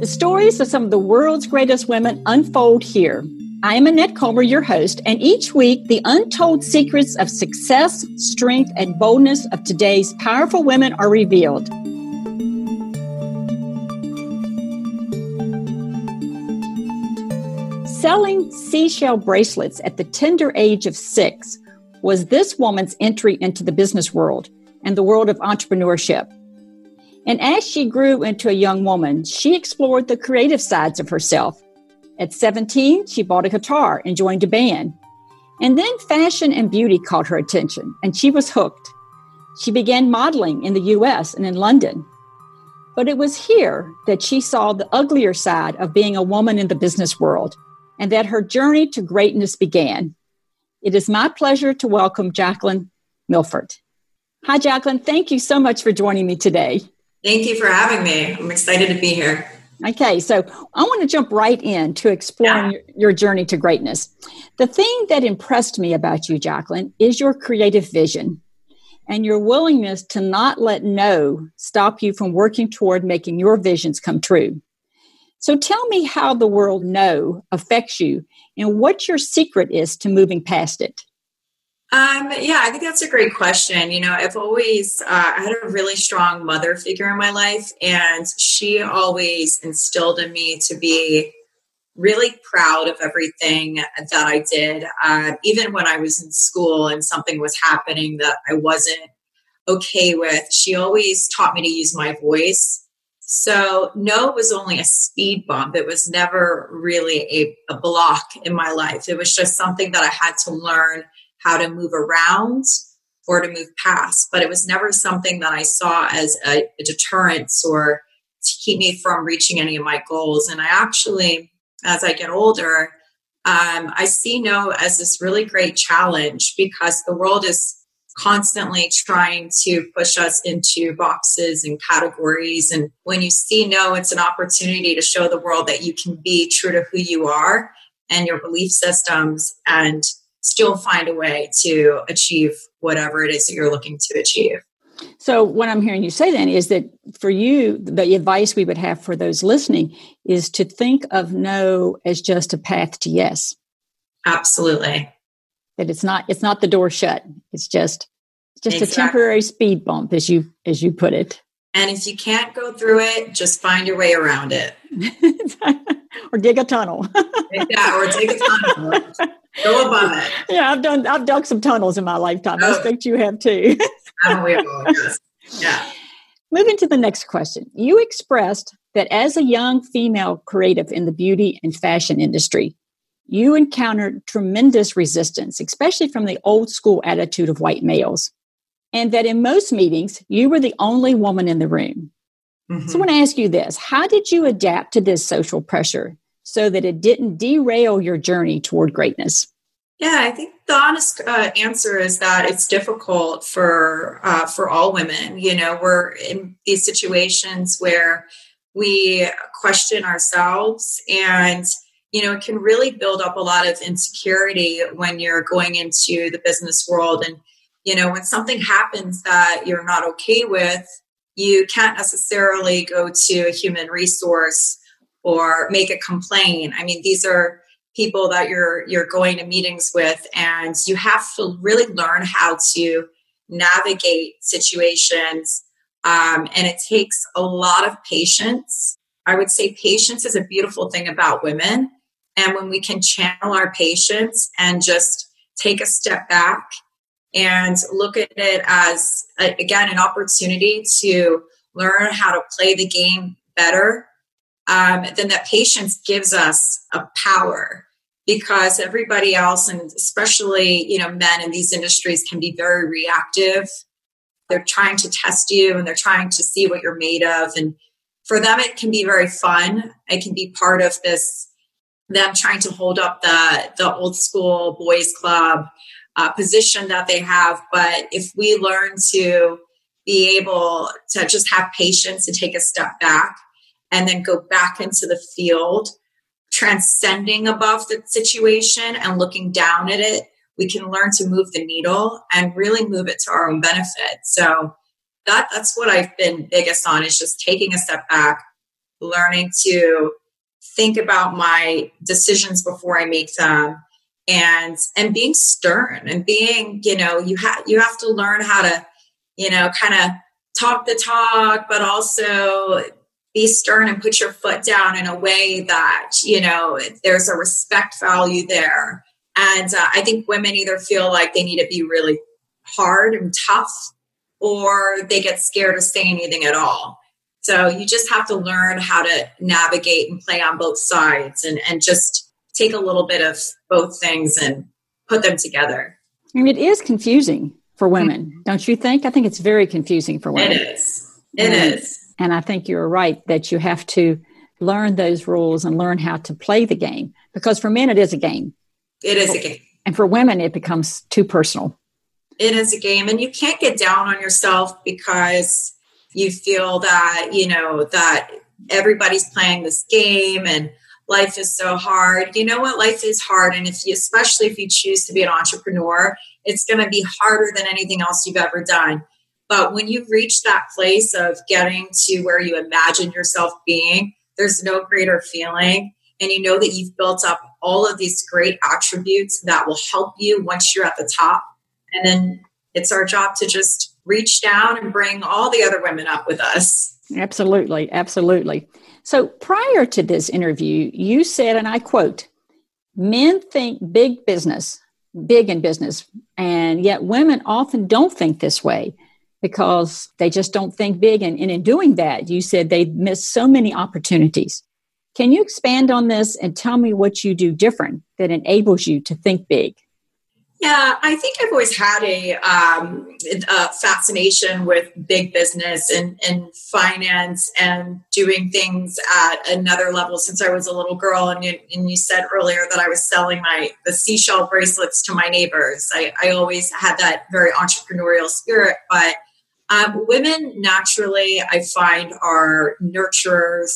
The stories of some of the world's greatest women unfold here. I am Annette Comer, your host, and each week the untold secrets of success, strength, and boldness of today's powerful women are revealed. Selling seashell bracelets at the tender age of six was this woman's entry into the business world and the world of entrepreneurship. And as she grew into a young woman, she explored the creative sides of herself. At 17, she bought a guitar and joined a band. And then fashion and beauty caught her attention, and she was hooked. She began modeling in the US and in London. But it was here that she saw the uglier side of being a woman in the business world and that her journey to greatness began. It is my pleasure to welcome Jacqueline Milford. Hi, Jacqueline. Thank you so much for joining me today. Thank you for having me. I'm excited to be here. Okay, so I want to jump right in to exploring yeah. your, your journey to greatness. The thing that impressed me about you, Jacqueline, is your creative vision and your willingness to not let no stop you from working toward making your visions come true. So tell me how the world no affects you and what your secret is to moving past it. Um, yeah, I think that's a great question. You know, I've always uh, I had a really strong mother figure in my life, and she always instilled in me to be really proud of everything that I did. Uh, even when I was in school and something was happening that I wasn't okay with, she always taught me to use my voice. So, no was only a speed bump. It was never really a, a block in my life. It was just something that I had to learn how to move around or to move past. But it was never something that I saw as a, a deterrence or to keep me from reaching any of my goals. And I actually, as I get older, um, I see no as this really great challenge because the world is constantly trying to push us into boxes and categories. And when you see no, it's an opportunity to show the world that you can be true to who you are and your belief systems and still find a way to achieve whatever it is that you're looking to achieve. So, what I'm hearing you say then is that for you, the advice we would have for those listening is to think of no as just a path to yes. Absolutely. That it's not it's not the door shut. It's just just exactly. a temporary speed bump, as you as you put it. And if you can't go through it, just find your way around it. or dig a tunnel. yeah, or dig a tunnel. Go above it. Yeah, I've done. I've dug some tunnels in my lifetime. Oh. I expect you have too. yes. Yeah. Moving to the next question. You expressed that as a young female creative in the beauty and fashion industry, you encountered tremendous resistance, especially from the old school attitude of white males. And that in most meetings, you were the only woman in the room. Mm-hmm. So I want to ask you this How did you adapt to this social pressure so that it didn't derail your journey toward greatness? Yeah, I think the honest uh, answer is that it's difficult for uh, for all women. You know, we're in these situations where we question ourselves, and you know, it can really build up a lot of insecurity when you're going into the business world. And you know, when something happens that you're not okay with, you can't necessarily go to a human resource or make a complaint. I mean, these are people that you're you're going to meetings with and you have to really learn how to navigate situations um, and it takes a lot of patience i would say patience is a beautiful thing about women and when we can channel our patience and just take a step back and look at it as again an opportunity to learn how to play the game better um, then that patience gives us a power because everybody else and especially you know men in these industries can be very reactive. They're trying to test you and they're trying to see what you're made of and for them it can be very fun. It can be part of this them trying to hold up the the old school boys club uh, position that they have but if we learn to be able to just have patience and take a step back and then go back into the field, transcending above the situation and looking down at it, we can learn to move the needle and really move it to our own benefit. So that that's what I've been biggest on is just taking a step back, learning to think about my decisions before I make them and and being stern and being you know you have you have to learn how to you know kind of talk the talk but also be stern and put your foot down in a way that you know there's a respect value there. And uh, i think women either feel like they need to be really hard and tough or they get scared to say anything at all. So you just have to learn how to navigate and play on both sides and, and just take a little bit of both things and put them together. Mean, it is confusing for women, mm-hmm. don't you think? I think it's very confusing for women. It is. It and, is. And I think you're right that you have to learn those rules and learn how to play the game because for men, it is a game. It is a game. And for women, it becomes too personal. It is a game. And you can't get down on yourself because you feel that you know that everybody's playing this game and life is so hard. You know what? Life is hard and if you especially if you choose to be an entrepreneur it's going to be harder than anything else you've ever done. But when you reach that place of getting to where you imagine yourself being there's no greater feeling and you know that you've built up all of these great attributes that will help you once you're at the top. And then it's our job to just reach down and bring all the other women up with us. Absolutely, absolutely. So prior to this interview, you said, and I quote, men think big business, big in business, and yet women often don't think this way because they just don't think big. And, and in doing that, you said they miss so many opportunities. Can you expand on this and tell me what you do different that enables you to think big? Yeah, I think I've always had a, um, a fascination with big business and, and, finance and doing things at another level since I was a little girl. And you, and you said earlier that I was selling my the seashell bracelets to my neighbors. I, I always had that very entrepreneurial spirit, but um, women naturally, I find, are nurturers.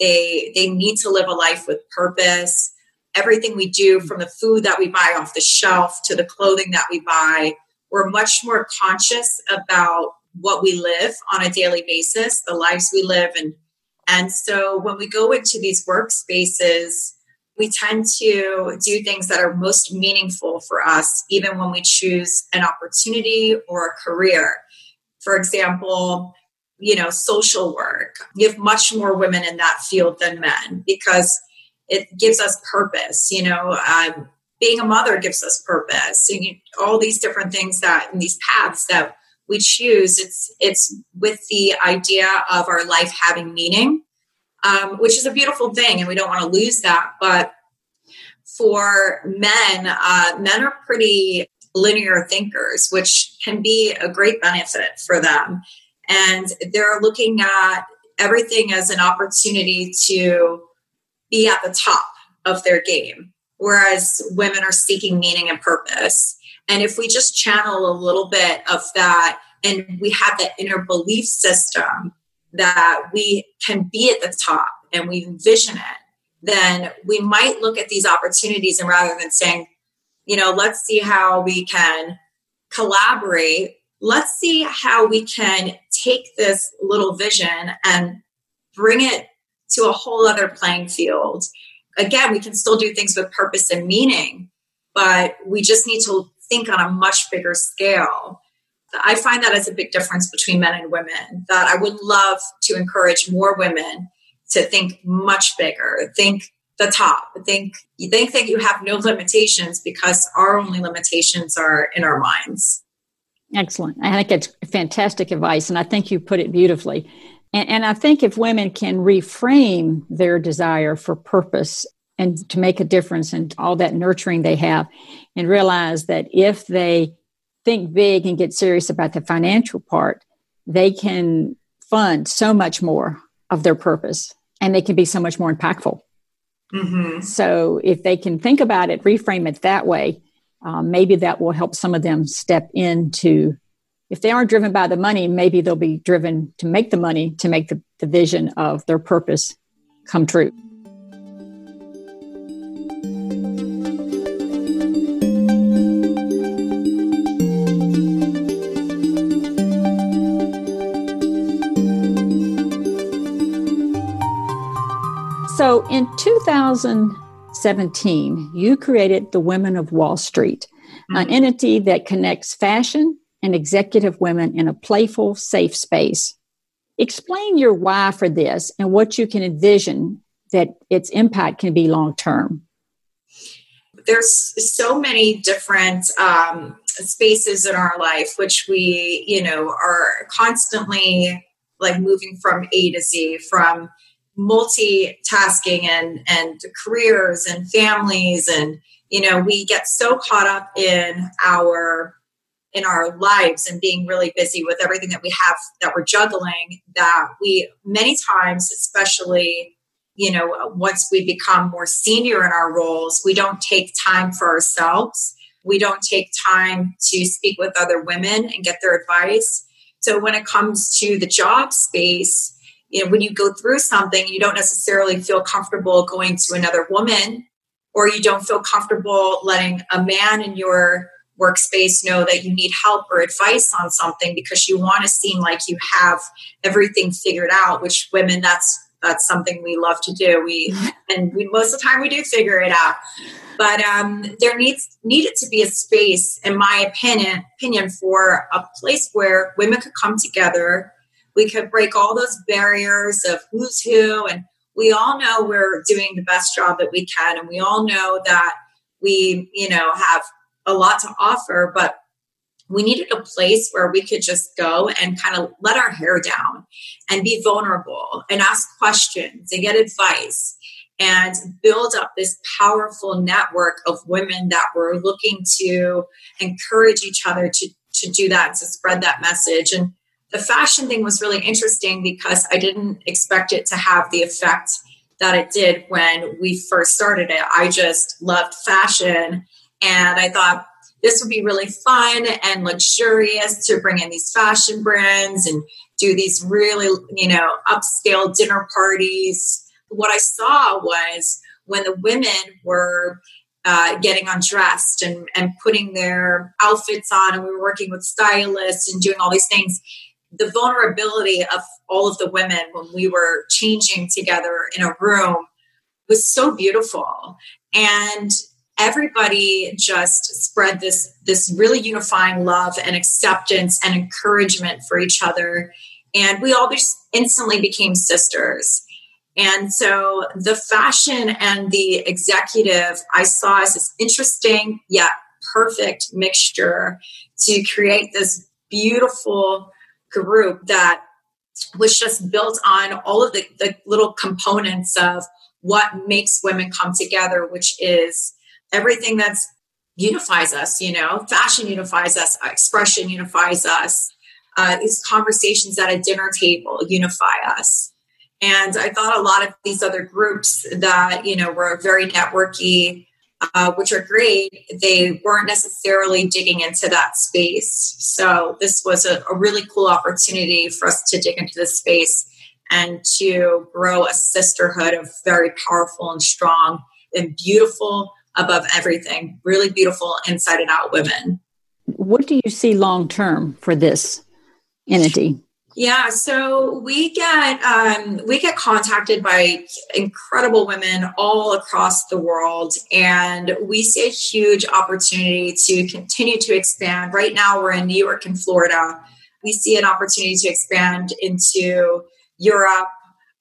They they need to live a life with purpose everything we do mm. from the food that we buy off the shelf to the clothing that we buy we're much more conscious about what we live on a daily basis the lives we live. And and so when we go into these workspaces we tend to do things that are most meaningful for us even when we choose an opportunity or a career. For example you know social work. You have much more women in that field than men because it gives us purpose you know um, being a mother gives us purpose and you, all these different things that in these paths that we choose it's it's with the idea of our life having meaning um, which is a beautiful thing and we don't want to lose that but for men uh, men are pretty linear thinkers which can be a great benefit for them. And they're looking at everything as an opportunity to be at the top of their game, whereas women are seeking meaning and purpose. And if we just channel a little bit of that and we have that inner belief system that we can be at the top and we envision it, then we might look at these opportunities and rather than saying, you know, let's see how we can collaborate, let's see how we can take this little vision and bring it to a whole other playing field. Again, we can still do things with purpose and meaning, but we just need to think on a much bigger scale. I find that as a big difference between men and women, that I would love to encourage more women to think much bigger, think the top, think you think that you have no limitations because our only limitations are in our minds. Excellent. I think it's fantastic advice, and I think you put it beautifully. And, and I think if women can reframe their desire for purpose and to make a difference and all that nurturing they have, and realize that if they think big and get serious about the financial part, they can fund so much more of their purpose and they can be so much more impactful. Mm-hmm. So if they can think about it, reframe it that way, um, maybe that will help some of them step into if they aren't driven by the money, maybe they'll be driven to make the money to make the, the vision of their purpose come true. So in 2017, you created the Women of Wall Street, mm-hmm. an entity that connects fashion and executive women in a playful, safe space. Explain your why for this and what you can envision that its impact can be long term. There's so many different um, spaces in our life which we, you know, are constantly like moving from A to Z, from multitasking and and careers and families and you know we get so caught up in our in our lives and being really busy with everything that we have that we're juggling that we many times especially you know once we become more senior in our roles we don't take time for ourselves. We don't take time to speak with other women and get their advice. So when it comes to the job space you know when you go through something you don't necessarily feel comfortable going to another woman or you don't feel comfortable letting a man in your workspace know that you need help or advice on something because you want to seem like you have everything figured out which women that's that's something we love to do. We and we most of the time we do figure it out. But um, there needs needed to be a space in my opinion opinion for a place where women could come together. We could break all those barriers of who's who and we all know we're doing the best job that we can and we all know that we you know have a lot to offer but we needed a place where we could just go and kind of let our hair down and be vulnerable and ask questions and get advice and build up this powerful network of women that were looking to encourage each other to, to do that, to spread that message. And the fashion thing was really interesting because I didn't expect it to have the effect that it did when we first started it. I just loved fashion and I thought this would be really fun and luxurious to bring in these fashion brands and do these really, you know, upscale dinner parties. What I saw was when the women were uh, getting undressed and, and putting their outfits on, and we were working with stylists and doing all these things, the vulnerability of all of the women when we were changing together in a room was so beautiful and everybody just spread this this really unifying love and acceptance and encouragement for each other. And we all just instantly became sisters. And so the fashion and the executive i saw as this interesting yet perfect mixture to create this beautiful group that was just built on all of the, the little components of what makes women come together, which is everything that's unifies us, you know, fashion unifies us, expression unifies us, uh, these conversations at a dinner table unify us. And I thought a lot of these other groups that, you know, were very networky, uh, which are great, they weren't necessarily digging into that space. So this was a, a really cool opportunity for us to dig into this space and to grow a sisterhood of very powerful and strong and beautiful above everything, really beautiful inside and out women. What do you see long term for this entity? Yeah, so we get um, we get contacted by incredible women all across the world, and we see a huge opportunity to continue to expand. Right now, we're in New York and Florida. We see an opportunity to expand into Europe,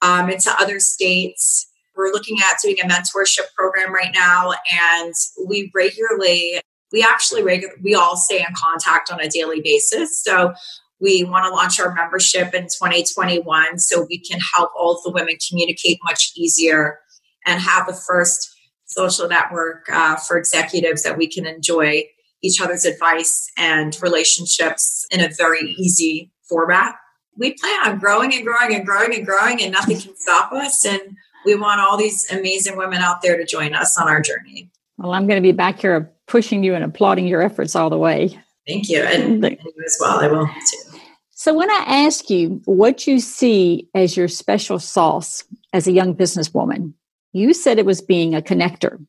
um, into other states. We're looking at doing a mentorship program right now, and we regularly we actually we all stay in contact on a daily basis. So we want to launch our membership in 2021 so we can help all of the women communicate much easier and have the first social network uh, for executives that we can enjoy each other's advice and relationships in a very easy format. We plan on growing and growing and growing and growing, and nothing can stop us. And we want all these amazing women out there to join us on our journey. Well, I'm going to be back here pushing you and applauding your efforts all the way. Thank you. And, and you as well. I will too. So, when I ask you what you see as your special sauce as a young businesswoman, you said it was being a connector.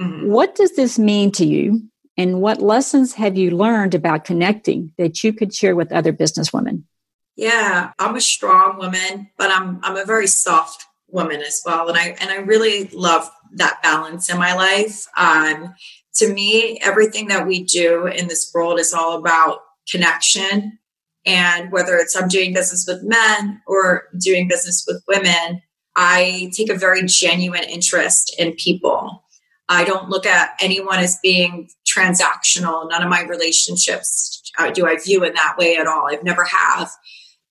Mm-hmm. What does this mean to you? And what lessons have you learned about connecting that you could share with other businesswomen? Yeah, I'm a strong woman, but I'm I'm a very soft woman as well. And I and I really love that balance in my life. Um, to me, everything that we do in this world is all about connection. And whether it's I'm doing business with men or doing business with women, I take a very genuine interest in people. I don't look at anyone as being transactional. None of my relationships uh, do I view in that way at all. I've never have.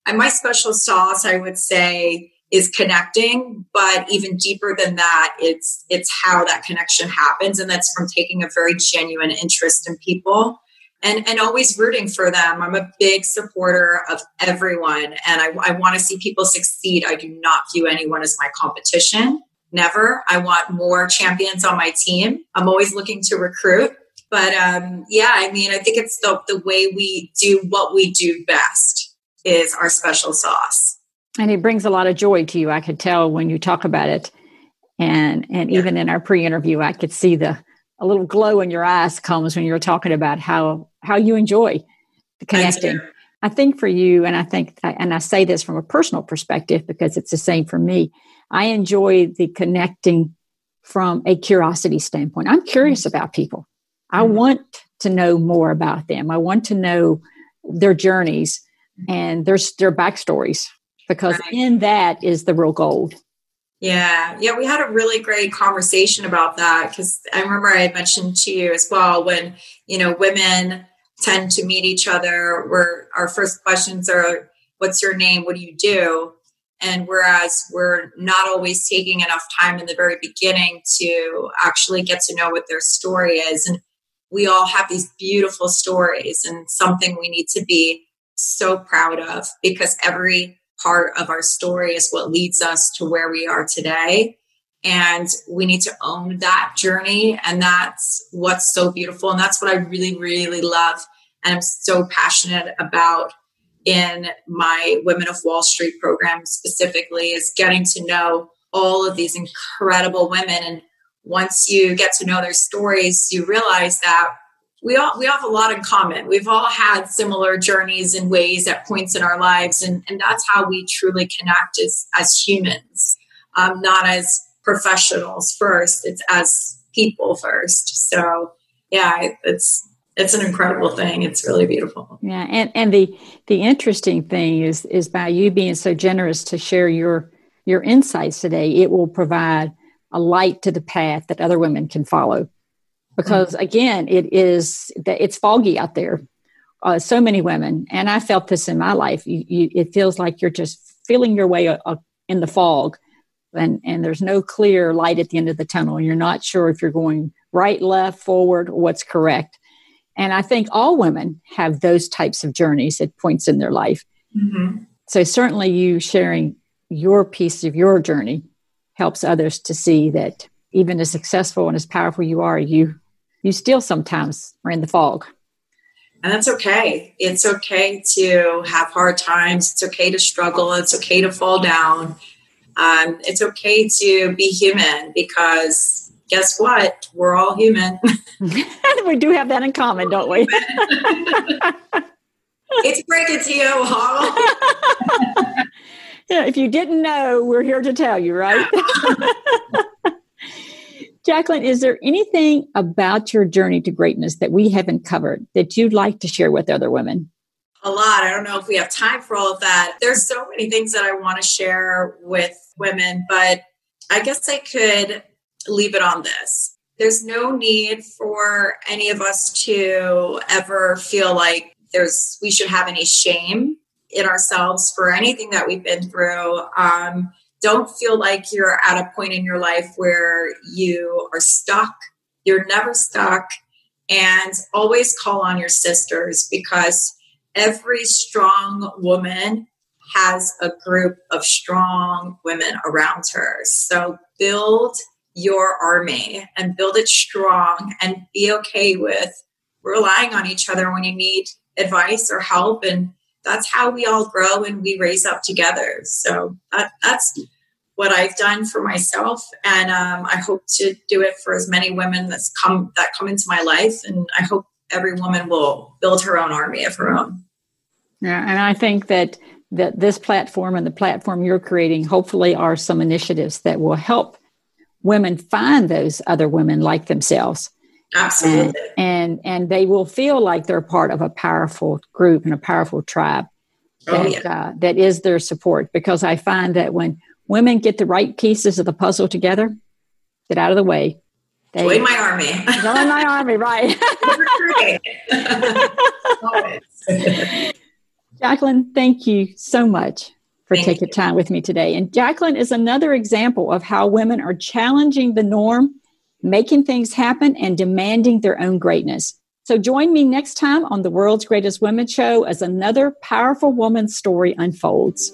And my special sauce, I would say, is connecting but even deeper than that it's it's how that connection happens. And that's from taking a very genuine interest in people and and always rooting for them. I'm a big supporter of everyone and i, I want to see people succeed. I do not view anyone as my competition. Never. I want more champions on my team. I'm always looking to recruit but um, yeah i mean i think it's the, the way we do what we do best is our special sauce and it brings a lot of joy to you i could tell when you talk about it and and yeah. even in our pre-interview i could see the a little glow in your eyes comes when you're talking about how how you enjoy the connecting i think for you and i think and i say this from a personal perspective because it's the same for me i enjoy the connecting from a curiosity standpoint i'm curious mm-hmm. about people i mm-hmm. want to know more about them i want to know their journeys mm-hmm. and their their backstories because right. in that is the real gold. Yeah, yeah, we had a really great conversation about that because I remember I had mentioned to you as well when you know women tend to meet each other, where our first questions are, "What's your name? What do you do?" And whereas we're not always taking enough time in the very beginning to actually get to know what their story is, and we all have these beautiful stories and something we need to be so proud of because every part of our story is what leads us to where we are today. And we need to own that journey. And that's what's so beautiful. And that's what I really, really love. And I'm so passionate about in my Women of Wall Street program specifically is getting to know all of these incredible women. And once you get to know their stories, you realize that we all we have a lot in common. We've all had similar journeys and ways at points in our lives, and, and that's how we truly connect as as humans, um, not as professionals first. It's as people first. So yeah, it's it's an incredible thing. It's really beautiful. Yeah, and and the the interesting thing is is by you being so generous to share your your insights today, it will provide a light to the path that other women can follow because mm-hmm. again it is that it's foggy out there uh, so many women. And i felt this in my life. You, you, it feels like you're just feeling your way uh, uh, in the fog. And and there's no clear light at the end of the tunnel. You're not sure if you're going right left forward what's correct. And i think all women have those types of journeys at points in their life. Mm-hmm. so certainly you sharing your piece of your journey helps others to see that even as successful and as powerful you are you you still sometimes are in the fog. And that's okay. It's okay to have hard times. It's okay to struggle. It's okay to fall down. Um, it's okay to be human because guess what? We're all human. we do have that in common, don't we? it's break it to you, huh? yeah, if you didn't know, we're here to tell you, right? Jacqueline, is there anything about your journey to greatness that we haven't covered that you'd like to share with other women? A lot. I don't know if we have time for all of that. There's so many things that I want to share with women, but I guess I could leave it on this. There's no need for any of us to ever feel like there's we should have any shame in ourselves for anything that we've been through. Um, don't feel like you're at a point in your life where you are stuck. You're never stuck. And always call on your sisters because every strong woman has a group of strong women around her. So build your army and build it strong and be okay with relying on each other when you need advice or help and that's how we all grow and we raise up together. So that, that's what I've done for myself, and um, I hope to do it for as many women that's come that come into my life. And I hope every woman will build her own army of her own. Yeah, and I think that that this platform and the platform you're creating hopefully are some initiatives that will help women find those other women like themselves absolutely and and, and they will feel like they're part of a powerful group and a powerful tribe that, oh, yeah. uh, that is their support because i find that when women get the right pieces of the puzzle together get out of the way they, join my army join my army right jacqueline thank you so much for Thank taking you. time with me today. And Jacqueline is another example of how women are challenging the norm, making things happen, and demanding their own greatness. So join me next time on the World's Greatest Women Show as another powerful woman's story unfolds.